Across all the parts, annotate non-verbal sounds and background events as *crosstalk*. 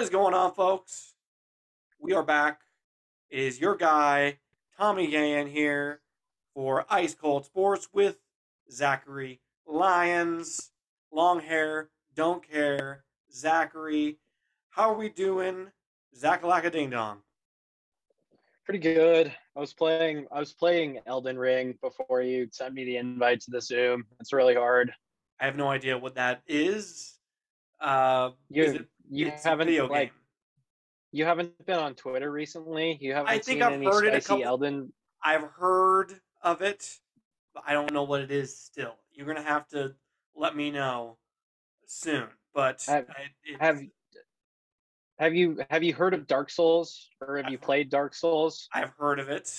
What is going on, folks? We are back. It is your guy, Tommy Gahan, here for Ice Cold Sports with Zachary Lyons. Long hair, don't care. Zachary, how are we doing? Zachalaka Ding Dong. Pretty good. I was playing. I was playing Elden Ring before you sent me the invite to the Zoom. It's really hard. I have no idea what that is. Uh, You is it, you it's haven't like game. you haven't been on Twitter recently. You haven't I think seen I've heard it a couple- Elden. I've heard of it, but I don't know what it is still. You're gonna have to let me know soon. But Have- I, Have have you have you heard of Dark Souls or have you I've- played Dark Souls? I've heard of it.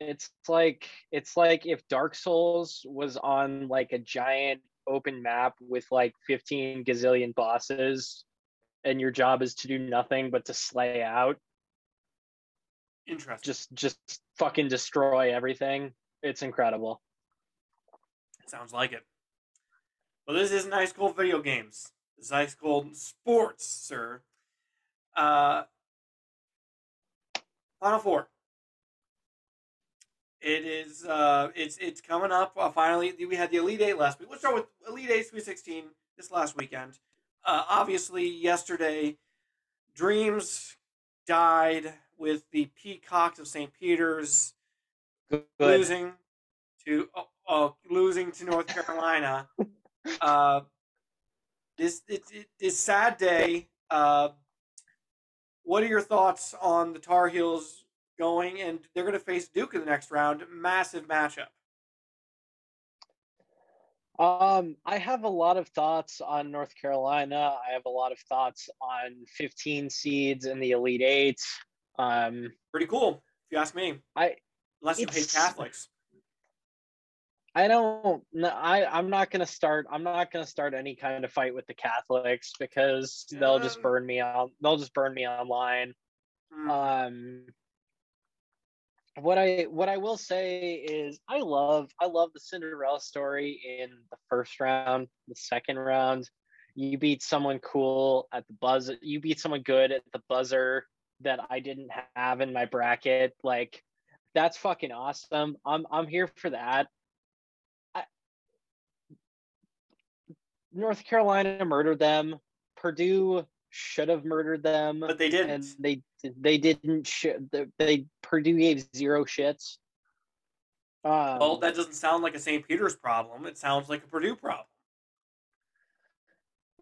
It's like it's like if Dark Souls was on like a giant open map with like 15 gazillion bosses and your job is to do nothing but to slay out Interesting. just just fucking destroy everything. It's incredible. Sounds like it. Well, this isn't ice cold video games. This is ice cold sports, sir. Uh, Final Four. It is. Uh, it's it's coming up. Uh, finally, we had the Elite Eight last week. Let's start with Elite Eight Sweet Sixteen this last weekend. Uh, obviously, yesterday, dreams died with the Peacocks of St. Peter's Good. losing to oh, losing to North Carolina. *laughs* uh, this it, it, this sad day. Uh, what are your thoughts on the Tar Heels going? And they're going to face Duke in the next round. Massive matchup. Um, I have a lot of thoughts on North Carolina. I have a lot of thoughts on 15 seeds in the Elite Eight. Um, Pretty cool, if you ask me. I Unless you hate Catholics. I don't. No, I I'm not gonna start. I'm not gonna start any kind of fight with the Catholics because they'll just burn me on. They'll just burn me online. Hmm. Um, what I what I will say is I love I love the Cinderella story in the first round, the second round. You beat someone cool at the buzzer. You beat someone good at the buzzer that I didn't have in my bracket. Like that's fucking awesome. I'm I'm here for that. I, North Carolina murdered them. Purdue should have murdered them but they didn't. and they they didn't sh- they, they Purdue gave zero shits. Um, well, that doesn't sound like a St. Peter's problem. It sounds like a Purdue problem.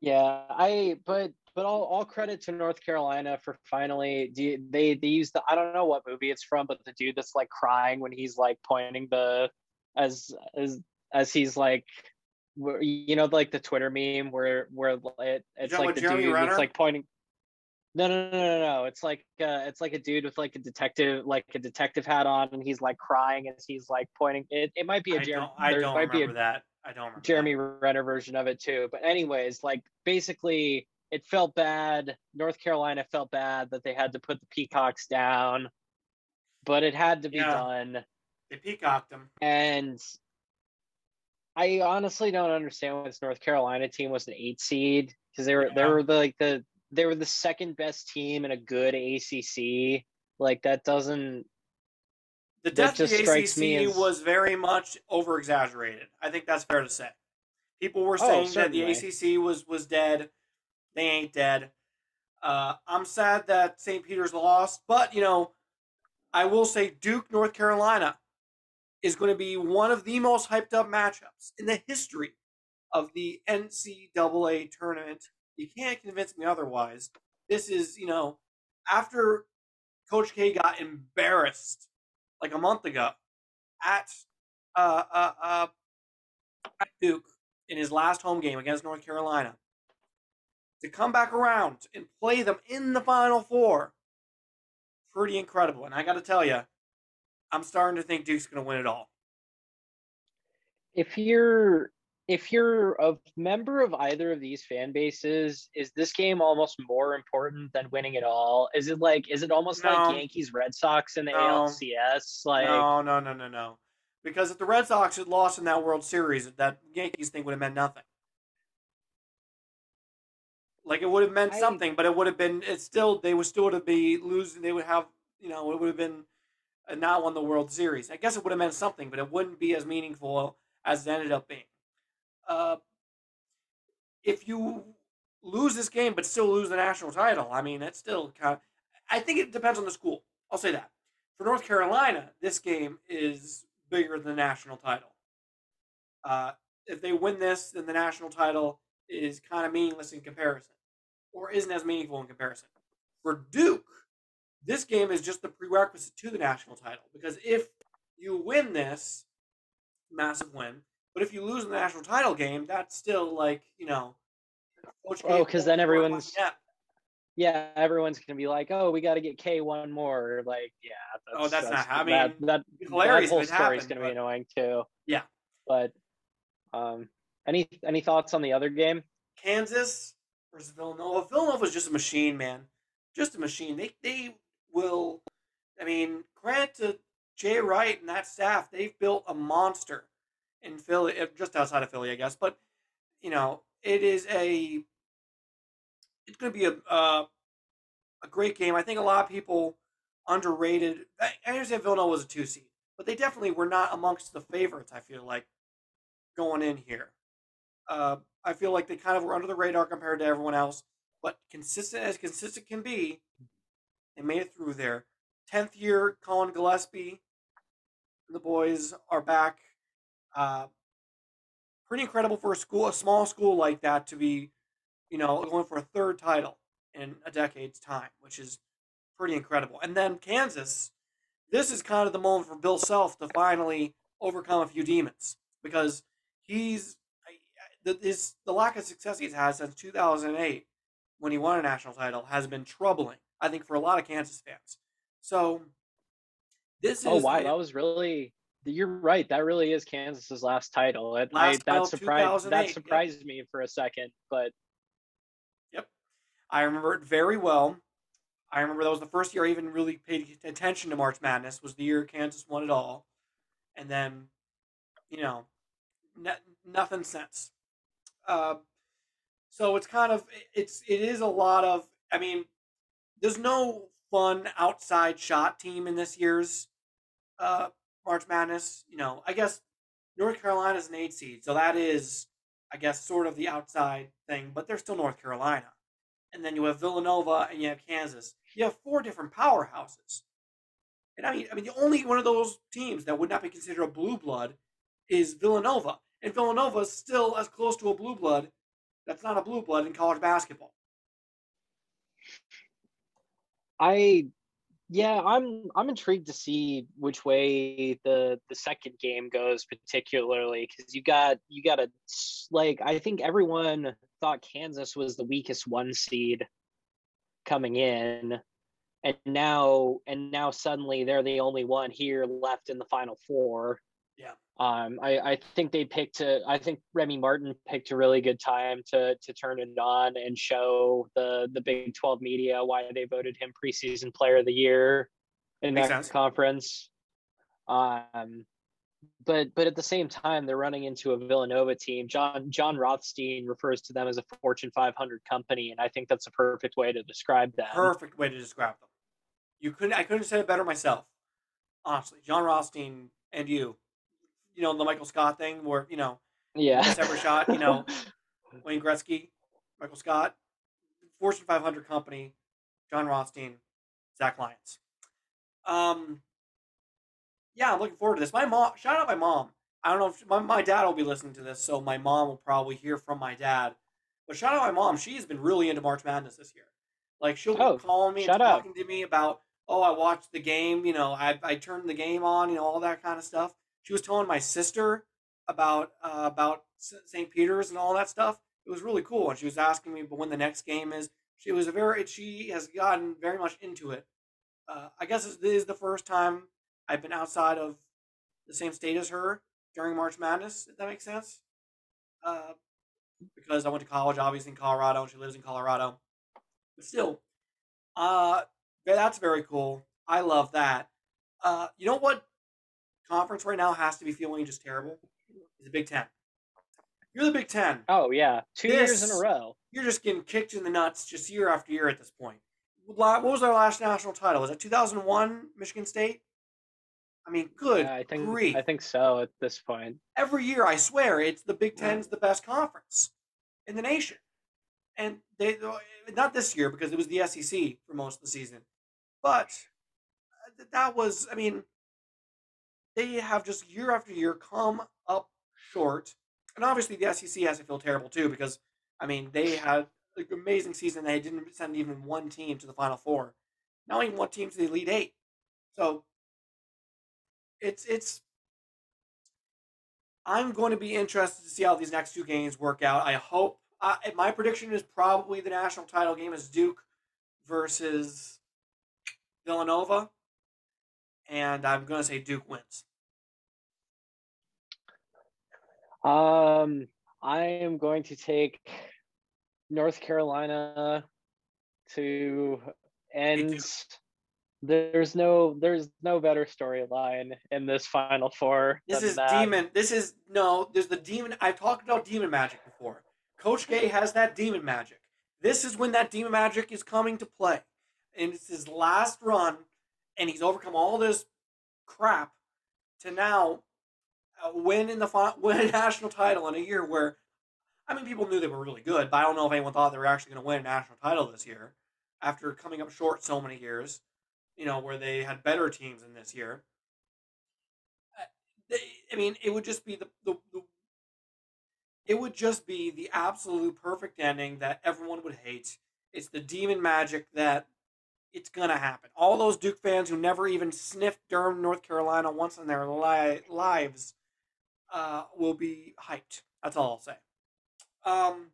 yeah, I but but all, all credit to North Carolina for finally do they they use the I don't know what movie it's from, but the dude that's like crying when he's like pointing the as as as he's like you know like the Twitter meme where where it, it's like the Jeremy dude Renner? it's like pointing No, no, no, no, no. It's like uh, it's like a dude with like a detective, like a detective hat on, and he's like crying as he's like pointing. It, it might be a I Jeremy. don't, I don't might be remember a that. I don't remember Jeremy that. Renner version of it too. But anyways, like basically, it felt bad. North Carolina felt bad that they had to put the Peacocks down, but it had to be Yeah. done. They peacocked him. And I honestly don't understand why this North Carolina team was an eight seed because they were they were the, like the they were the second best team in a good ACC. Like that doesn't The death of the ACC as- was very much over exaggerated. I think that's fair to say. People were Oh, saying that the. ACC was was dead. They ain't dead. Uh, I'm sad that St. Peter's lost, but you know, I will say Duke, North Carolina, is going to be one of the most hyped up matchups in the history of the NCAA tournament. You can't convince me otherwise. This is, you know, after Coach K got embarrassed like a month ago at uh, uh, uh, at Duke in his last home game against North Carolina to come back around and play them in the Final Four. Pretty incredible. And I got to tell you, I'm starting to think Duke's going to win it all. if you're if you're a member of either of these fan bases, is this game almost more important than winning it all? Is it like is it almost No. like Yankees Red Sox in the No. ALCS? Like no, no, no, no, no. Because if the Red Sox had lost in that World Series, that Yankees thing would have meant nothing. Like it would have meant I- something, but it would have been. It's still they would still to be losing. They would have you know it would have been uh, not won the World Series. I guess it would have meant something, but it wouldn't be as meaningful as it ended up being. Uh, if you lose this game but still lose the national title, I mean, it's still kind of. I think it depends on the school. I'll say that. For North Carolina, this game is bigger than the national title. Uh, if they win this, then the national title is kind of meaningless in comparison, or isn't as meaningful in comparison. For Duke, this game is just the prerequisite to the national title because if you win this, massive win. But if you lose in the national title game, that's still like you know. Oh, 'cause then everyone's- yeah. yeah, everyone's gonna be like, "Oh, we got to get K one more." Like, yeah. That's, Oh, that's not- I that, mean, that, hilarious That whole story's happened, gonna but- be annoying too. Yeah. But, um, any any thoughts on the other game? Kansas versus Villanova. Villanova's just a machine, man. Just a machine. They they will. I mean, credit to Jay Wright and that staff. They've built a monster in Philly, just outside of Philly, I guess. But you know, it is a. It's going to be a uh, a great game. I think a lot of people underrated. I understand Villanova was a two seed, but they definitely were not amongst the favorites. I feel like going in here. Uh, I feel like they kind of were under the radar compared to everyone else, but consistent as consistent can be, they made it through there. Tenth year, Collin Gillespie, the boys are back. Uh, pretty incredible for a school, a small school like that, to be, you know, going for a third title in a decade's time, which is pretty incredible. And then Kansas, this is kind of the moment for Bill Self to finally overcome a few demons because he's the, his the lack of success he's had since 2008 when he won a national title has been troubling. I think for a lot of Kansas fans. So this is Oh wow, that was really. You're right. That really is Kansas's last title. It, I, that surprised 2008, that yep. surprised me for a second, but yep, I remember it very well. I remember that was the first year I even really paid attention to March Madness. Was the year Kansas won it all, and then, you know, n- nothing since. Uh, so it's kind of it's it is a lot of. I mean, there's no fun outside shot team in this year's uh, March Madness. You know, I guess North Carolina is an eight seed, so that is, I guess, sort of the outside thing. But they're still North Carolina and then you have Villanova and you have Kansas. You have four different powerhouses. And I mean, I mean, the only one of those teams that would not be considered a blue blood is Villanova, and Villanova is still as close to a blue blood. That's not a blue blood in college basketball. I yeah, I'm I'm intrigued to see which way the the second game goes, particularly because you got you got a like I think everyone thought Kansas was the weakest one seed coming in, and now and now suddenly they're the only one here left in the final four. Yeah. Um, I, I think they picked a, I think Remy Martin picked a really good time to to turn it on and show the the Big 12 media why they voted him preseason player of the year in Makes that sense. conference. Um, but but at the same time, they're running into a Villanova team. John Jon Rothstein refers to them as a Fortune 500 company, and I think that's a perfect way to describe them. Perfect way to describe them. You couldn't. I couldn't have said it better myself. Honestly, Jon Rothstein and you. You know the Michael Scott thing, where you know Yeah. Ever shot, you know. *laughs* Wayne Gretzky, Michael Scott, Fortune 500 company, Jon Rothstein, Zach Lyons. Um, yeah, I'm looking forward to this. My mom, shout out my mom. I don't know if my, my dad will be listening to this, so my mom will probably hear from my dad. But shout out my mom. She's been really into March Madness this year. Like she'll be Oh, calling me and shout out. talking to me about, oh, I watched the game. You know, I I turned the game on. You know, all that kind of stuff. She was telling my sister about uh, about St. Peter's and all that stuff. It was really cool, and she was asking me when the next game is. She was a very she has gotten very much into it. Uh, I guess this is the first time I've been outside of the same state as her during March Madness. If that makes sense. Uh, because I went to college, obviously in Colorado, and she lives in Colorado. But still, uh, that's very cool. I love that. Uh, you know what conference right now has to be feeling just terrible? Is the Big Ten. You're the Big Ten. Oh yeah, two years in a row. You're just getting kicked in the nuts just year after year at this point. What was our last national title? Was it 2001 Michigan State? I mean, good Yeah, I think grief. I think so at this point. every year I swear it's the Big Ten's the best conference in the nation, and they not this year because it was the SEC for most of the season, but uh, that was I mean they have just year after year come up short, and obviously the SEC has to feel terrible too because I mean they had an amazing season they didn't send even one team to the Final Four, not even one team to the Elite Eight, so it's it's I'm going to be interested to see how these next two games work out. I hope. Uh, my prediction is probably the national title game is Duke versus Villanova, and I'm going to say Duke wins. Um, I am going to take North Carolina to end. There's no there's no better storyline in this Final Four. This is that. demon. This is no. There's the demon. I've talked about demon magic before. Coach K has that demon magic. This is when that demon magic is coming to play, and it's his last run, and he's overcome all this crap to now uh, win in the *laughs* win a national title in a year where, I mean, people knew they were really good, but I don't know if anyone thought they were actually going to win a national title this year after coming up short so many years. You know, where they had better teams in this year. They- I mean, it would just be the, the, the it would just be the absolute perfect ending that everyone would hate. It's the demon magic that it's gonna happen. All those Duke fans who never even sniffed Durham, North Carolina once in their li- lives uh, will be hyped. That's all I'll say. Um,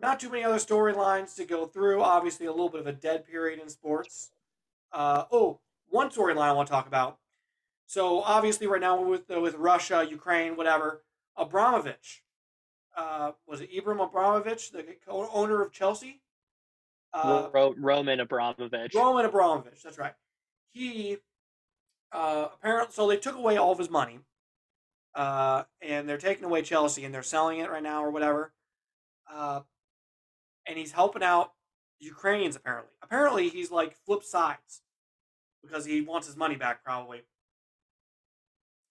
not too many other storylines to go through. Obviously, a little bit of a dead period in sports. Uh, oh, one storyline I want to talk about. So obviously, right now with with Russia, Ukraine, whatever, Abramovich, uh, was it Ibram Abramovich, the owner of Chelsea? Uh, Ro- Roman Abramovich. Roman Abramovich, that's right. He uh, apparently so they took away all of his money, uh, and they're taking away Chelsea and they're selling it right now or whatever. Uh, and he's helping out Ukrainians apparently. Apparently he's like flip sides because he wants his money back probably.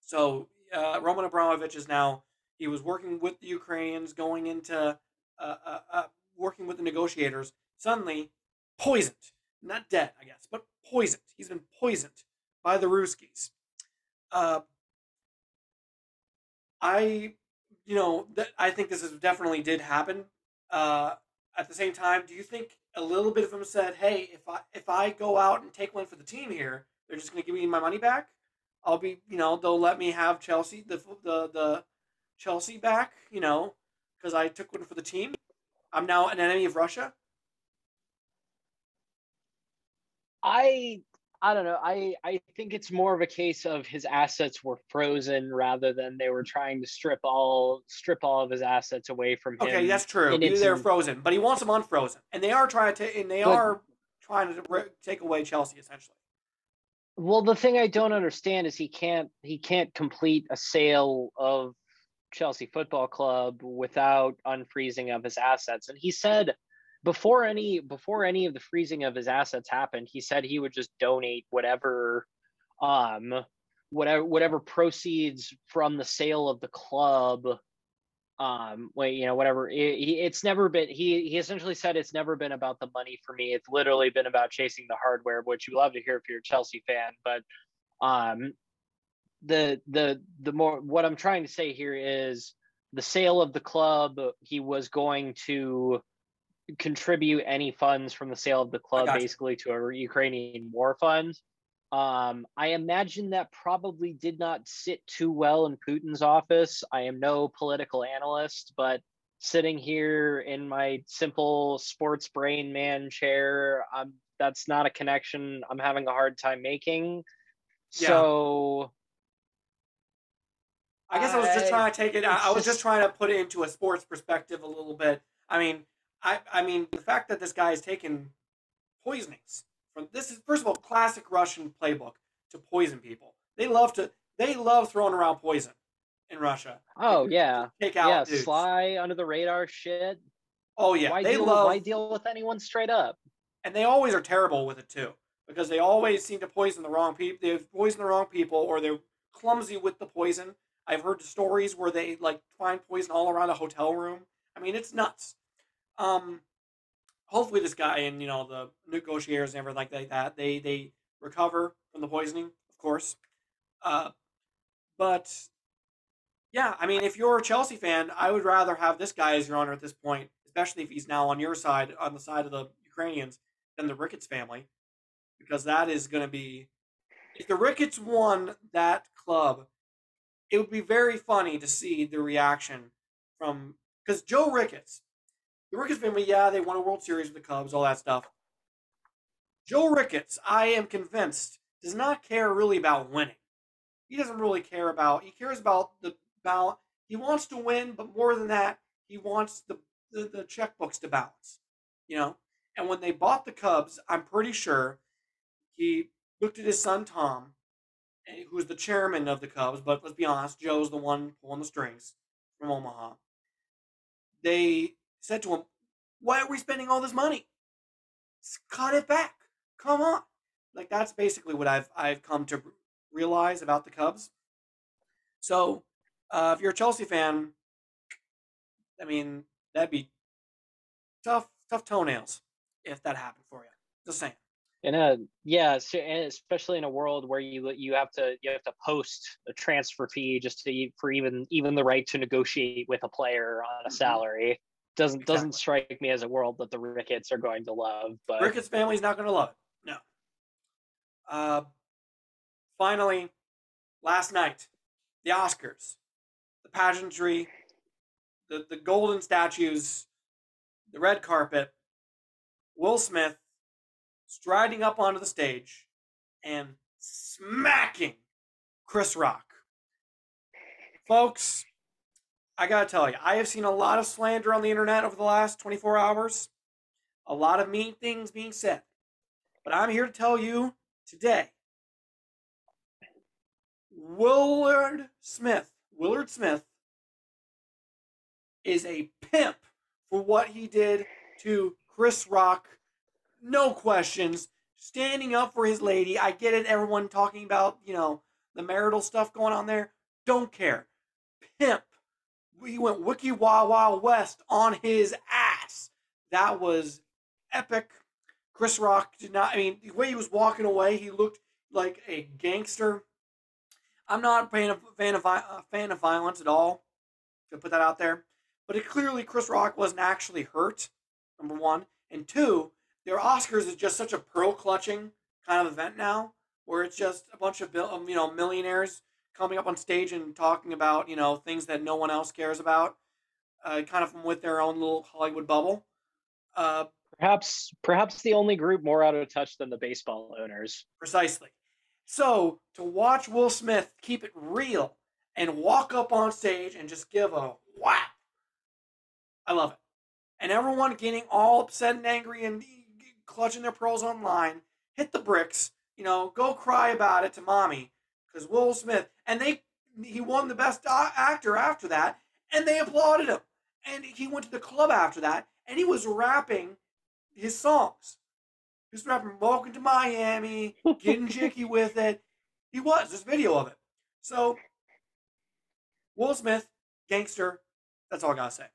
So uh, Roman Abramovich is now he was working with the Ukrainians going into uh, uh, uh, working with the negotiators. Suddenly poisoned, not dead, I guess, but poisoned. He's been poisoned by the Ruskies. Uh, I, you know, th- I think this is definitely did happen. Uh, at the same time, do you think a little bit of them said, "Hey, if I if I go out and take one for the team here, they're just going to give me my money back. I'll be, you know, they'll let me have Chelsea the the the Chelsea back, you know, because I took one for the team. I'm now an enemy of Russia." I I don't know. I I think it's more of a case of his assets were frozen rather than they were trying to strip all strip all of his assets away from him. Okay, that's true. Maybe they're frozen, but he wants them unfrozen, and they are trying to, and they But- are trying to re- take away Chelsea essentially. Well, the thing I don't understand is he can't he can't complete a sale of Chelsea Football Club without unfreezing of his assets. And he said before any before any of the freezing of his assets happened, he said he would just donate whatever um whatever whatever proceeds from the sale of the club um wait you know whatever. It, it's never been he he essentially said it's never been about the money for me. It's literally been about chasing the hardware which you love to hear if you're a chelsea fan but um the the the more what i'm trying to say here is the sale of the club he was going to contribute any funds from the sale of the club basically to a ukrainian war fund um, I imagine that probably did not sit too well in Putin's office. I am no political analyst, but sitting here in my simple sports brain man chair, um, that's not a connection I'm having a hard time making. Yeah. So I guess I was just trying to take it. I, I was just trying to put it into a sports perspective a little bit. I mean, I I mean the fact that this guy is taking poisonings from this is first of all classic Russian playbook to poison people. They love to they love throwing around poison, in Russia. Oh yeah, Take out yeah, dudes. sly under the radar shit. Oh yeah, why they deal? love Why deal with anyone straight up? and they always are terrible with it too because they always seem to poison the wrong people they poison the wrong people or they're clumsy with the poison i've heard stories where they like find poison all around a hotel room i mean it's nuts um hopefully this guy and you know the negotiators and everything like that they they recover from the poisoning of course. Uh but yeah i mean if you're a chelsea fan i would rather have this guy as your honor at this point especially if he's now on your side on the side of the ukrainians than the Ricketts family because that is going to be if the Ricketts won that club, it would be very funny to see the reaction from because Joe Ricketts, the Ricketts family, yeah, they won a World Series with the Cubs, all that stuff. Joe Ricketts, I am convinced, does not care really about winning. He doesn't really care about. He cares about the balance. He wants to win, but more than that, he wants the the, the checkbooks to balance. You know, and when they bought the Cubs, I'm pretty sure he looked at his son Tom, who's the chairman of the Cubs, but let's be honest, Joe's the one pulling the strings from Omaha. They said to him, Why are we spending all this money? Cut it back. Come on. Like that's basically what I've I've come to realize about the Cubs. So uh, if you're a Chelsea fan, I mean, that'd be tough, tough toenails if that happened for you. Just saying. In a yeah, so, especially in a world where you you have to you have to post a transfer fee just to for even even the right to negotiate with a player on a Mhm. salary doesn't doesn't strike me as a world that the Ricketts are going to love. But Ricketts family's not going to love it. No. Uh, finally, last night, the Oscars, the pageantry, the, the golden statues, the red carpet, Will Smith striding up onto the stage and smacking Chris Rock. Folks, I got to tell you, I have seen a lot of slander on the internet over the last 24 hours a lot of mean things being said. But I'm here to tell you today Willard Smith, Willard Smith is a pimp for what he did to Chris Rock. No questions. Standing up for his lady. I get it. Everyone talking about, you know, the marital stuff going on there. Don't care. Pimp. He went wiki wild wild west on his ass. That was epic. Chris Rock did not. I mean, the way he was walking away, he looked like a gangster. I'm not a fan of fan of a fan of violence at all. To put that out there, but it clearly Chris Rock wasn't actually hurt. Number one, and two, their Oscars is just such a pearl clutching kind of event now, where it's just a bunch of um, you know millionaires coming up on stage and talking about you know things that no one else cares about, uh, kind of from with their own little Hollywood bubble. Uh, perhaps perhaps the only group more out of touch than the baseball owners. Precisely. So to watch Will Smith keep it real and walk up on stage and just give a whap, I love it. And everyone getting all upset and angry and clutching their pearls online, hit the bricks, you know, go cry about it to mommy because Will Smith and they he won the best actor after that, and they applauded him. And he went to the club after that, and he was rapping his songs. He was rapping "Welcome to Miami," getting *laughs* jiggy with it. He was. There's video of it. So, Will Smith, gangster. That's all I gotta say.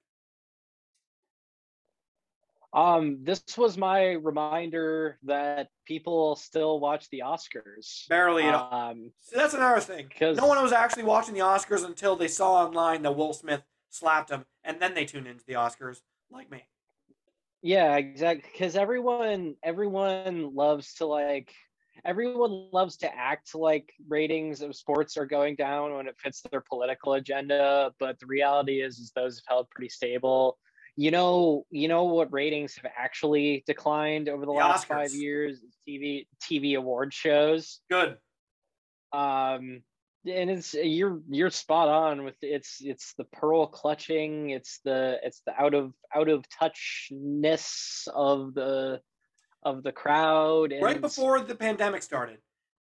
Um, this was my reminder that people still watch the Oscars. Barely at all. Um, So that's another thing. No one was actually watching the Oscars until they saw online that Will Smith slapped him, and then they tuned into the Oscars, like me. yeah, exactly. Because everyone, everyone loves to like, everyone loves to act like ratings of sports are going down when it fits their political agenda. But the reality is, is those have held pretty stable. You know, you know what ratings have actually declined over the, The last five years? TV TV award shows. Good. um and it's you're you're spot on with it's it's the pearl clutching it's the it's the out of out of touchness of the of the crowd and Right before the pandemic started,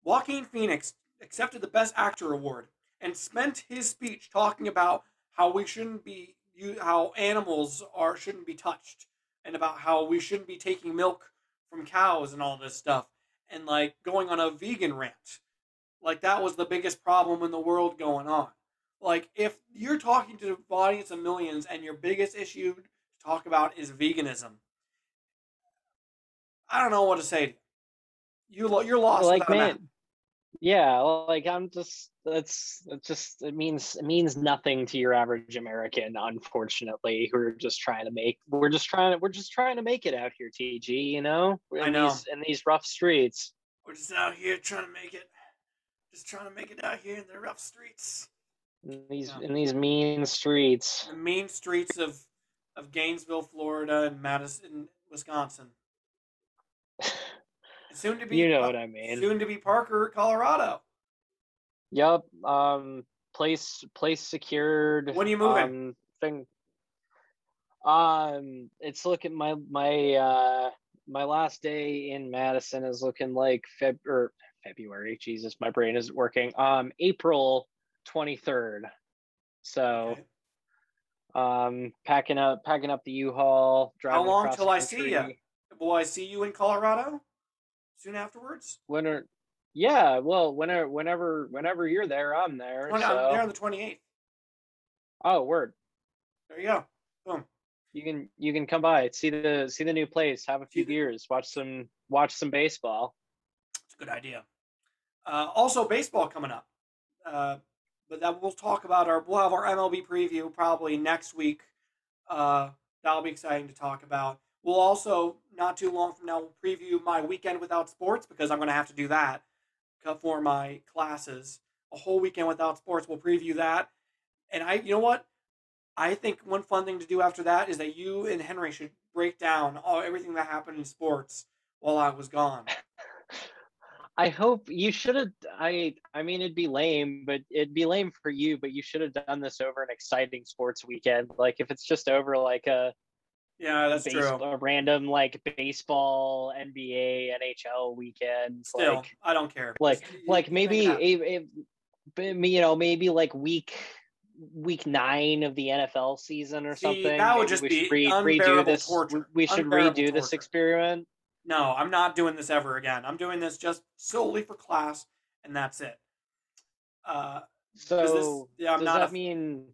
Joaquin Phoenix accepted the Best Actor award, and spent his speech talking about how we shouldn't be you how animals are shouldn't be touched and about how we shouldn't be taking milk from cows and all this stuff and like going on a vegan rant. Like that was the biggest problem in the world going on. Like if you're talking to an audience of millions and your biggest issue to talk about is veganism, I don't know what to say to you. You you're lost. like man that. Yeah like i'm just that's it just it means it means nothing to your average american unfortunately who are just trying to make we're just trying to we're just trying to make it out here tg you know We're I in know. these in these rough streets We're just out here trying to make it. Just trying to make it out here in the rough streets, in these Yeah. in these mean streets the mean streets of of Gainesville, Florida, and Madison, Wisconsin. Soon to be, you know what i mean soon to be Parker, Colorado. Yep. Um, place place secured. When are you moving? Um, thing. Um, it's looking my my uh my last day in Madison is looking like Feb or February. Jesus, my brain isn't working. Um, April twenty third. So Okay. um, packing up packing up the U-Haul. Driving long across till I see you? Will I see you in Colorado soon afterwards? When are yeah, well, whenever whenever whenever you're there, I'm there. Twenty- so. I'm there on the twenty eighth. Oh, word. There you go. Boom. You can you can come by, see the see the new place, have a few beers, watch some watch some baseball. It's a good idea. Uh, also, baseball coming up. Uh, but that we'll talk about our we'll have our MLB preview probably next week. Uh, that'll be exciting to talk about. We'll also not too long from now we'll preview my weekend without sports because I'm going to have to do that for my classes. A whole weekend without sports. We'll preview that. And I, you know what? I think one fun thing to do after that is that you and Henry should break down all everything that happened in sports while I was gone. I hope you should have I I mean it'd be lame, but it'd be lame for you, but you should have done this over an exciting sports weekend. Like if it's just over like a Yeah, that's base- true. a random like baseball, NBA, NHL weekend. Still, like I don't care. like like maybe make it a, a, you know maybe like week week nine of the NFL season or See, something. that would Maybe just we should should be re- redo unbearable this. torture. We should Unbearable redo this experiment. no, I'm not doing this ever again. I'm doing this just solely for class, and that's it. Uh, So this, yeah, I'm does not. that a, mean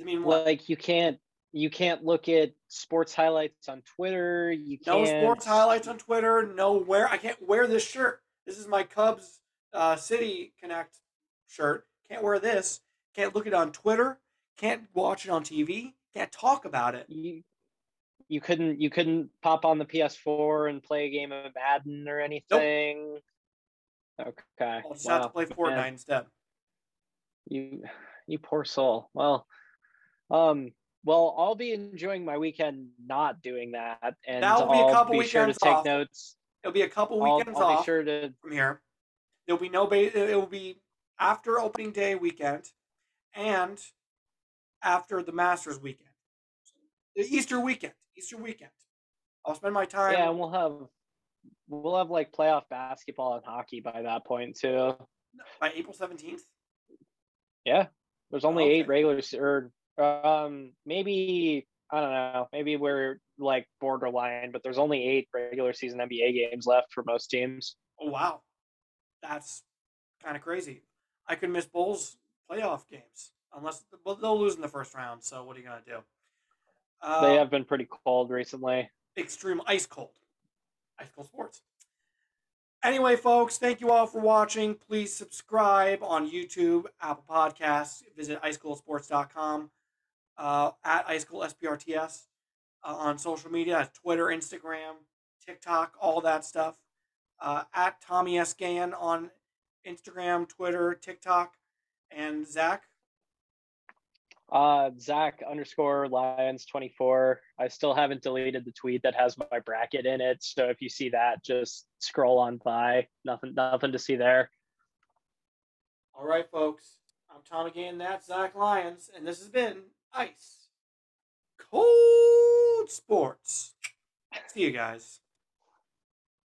I mean, what? like you can't you can't look at sports highlights on Twitter? You no can't sports highlights on Twitter. No wear. I can't wear this shirt. This is my Cubs uh, City Connect shirt. Can't wear this. Can't look it on Twitter. Can't watch it on TV. Can't talk about it. You you couldn't you couldn't pop on the PS4 and play a game of Madden or anything. Okay. I'll just have to wow, play man. Fortnite instead. You you poor soul. Well, um, well, I'll be enjoying my weekend not doing that, and That'll be a I'll couple be sure to take off. notes. It'll be a couple I'll, weekends I'll off. be sure to. from here. There'll be no ba- it will be after opening day weekend and after the Masters weekend. The Easter weekend. Easter weekend. I'll spend my time Yeah, and we'll have we'll have like playoff basketball and hockey by that point too. by April 17th. Yeah, there's only oh, Okay. eight regular or um maybe I don't know maybe we're like borderline, but there's only eight regular season NBA games left for most teams. Oh wow. That's kind of crazy. I could miss Bulls playoff games unless well, they'll lose in the first round, so what are you going to do? Uh, they have been pretty cold recently. extreme ice cold. Ice cold sports. Anyway, folks, thank you all for watching. Please subscribe on YouTube, Apple Podcasts, visit icecoldsports.com, uh, at icecoldSPRTS, uh, on social media, Twitter, Instagram, TikTok, all that stuff. Uh, at Tommy S. Gahan on Instagram, Twitter, TikTok, and Zach. Uh, Zach underscore Lyons twenty four. I still haven't deleted the tweet that has my bracket in it. So if you see that, just scroll on by. Nothing, nothing to see there. All right, folks. I'm Tommy Gahan. that's Zach Lyons, and this has been Ice Cold Sports. See you guys.